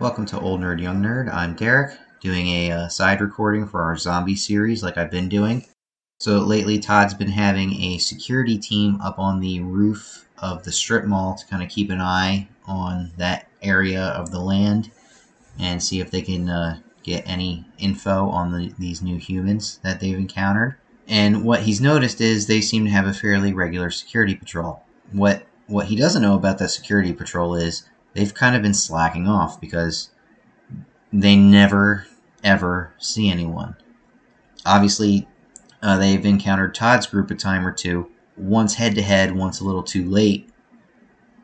Welcome to Old Nerd, Young Nerd. I'm Derek, doing a uh, side recording for our zombie series like I've been doing. So, lately, Todd's been having a security team up on the roof of the strip mall to kind of keep an eye on that area of the land and see if they can uh, get any info on the, these new humans that they've encountered. And what he's noticed is they seem to have a fairly regular security patrol. What what he doesn't know about that security patrol is they've kind of been slacking off because they never ever see anyone. Obviously, uh, they've encountered Todd's group a time or two, once head to head, once a little too late.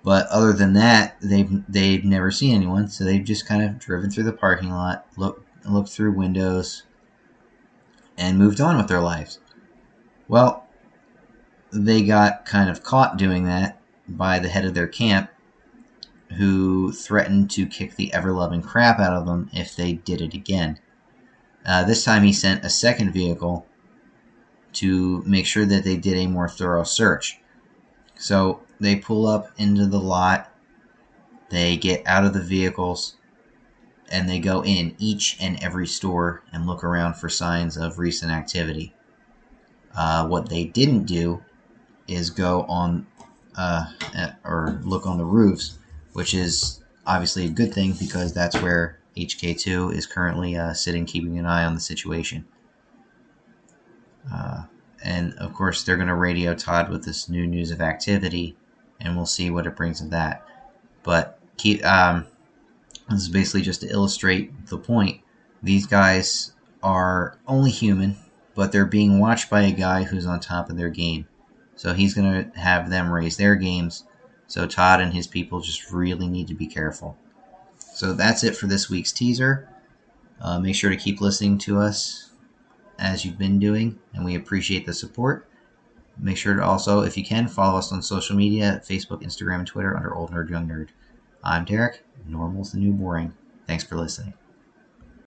But other than that, they've they've never seen anyone, so they've just kind of driven through the parking lot, looked looked through windows, and moved on with their lives. Well, they got kind of caught doing that by the head of their camp, who threatened to kick the ever loving crap out of them if they did it again. Uh, this time he sent a second vehicle to make sure that they did a more thorough search. So they pull up into the lot, they get out of the vehicles, and they go in each and every store and look around for signs of recent activity. Uh, what they didn't do is go on uh, or look on the roofs, which is obviously a good thing because that's where HK2 is currently uh, sitting, keeping an eye on the situation. Uh, and of course, they're going to radio Todd with this new news of activity, and we'll see what it brings of that. But keep, um, this is basically just to illustrate the point. These guys are only human, but they're being watched by a guy who's on top of their game. So he's going to have them raise their games. So Todd and his people just really need to be careful. So that's it for this week's teaser. Uh, make sure to keep listening to us as you've been doing, and we appreciate the support. Make sure to also, if you can, follow us on social media Facebook, Instagram, and Twitter under Old Nerd Young Nerd. I'm Derek. Normal's the new boring. Thanks for listening.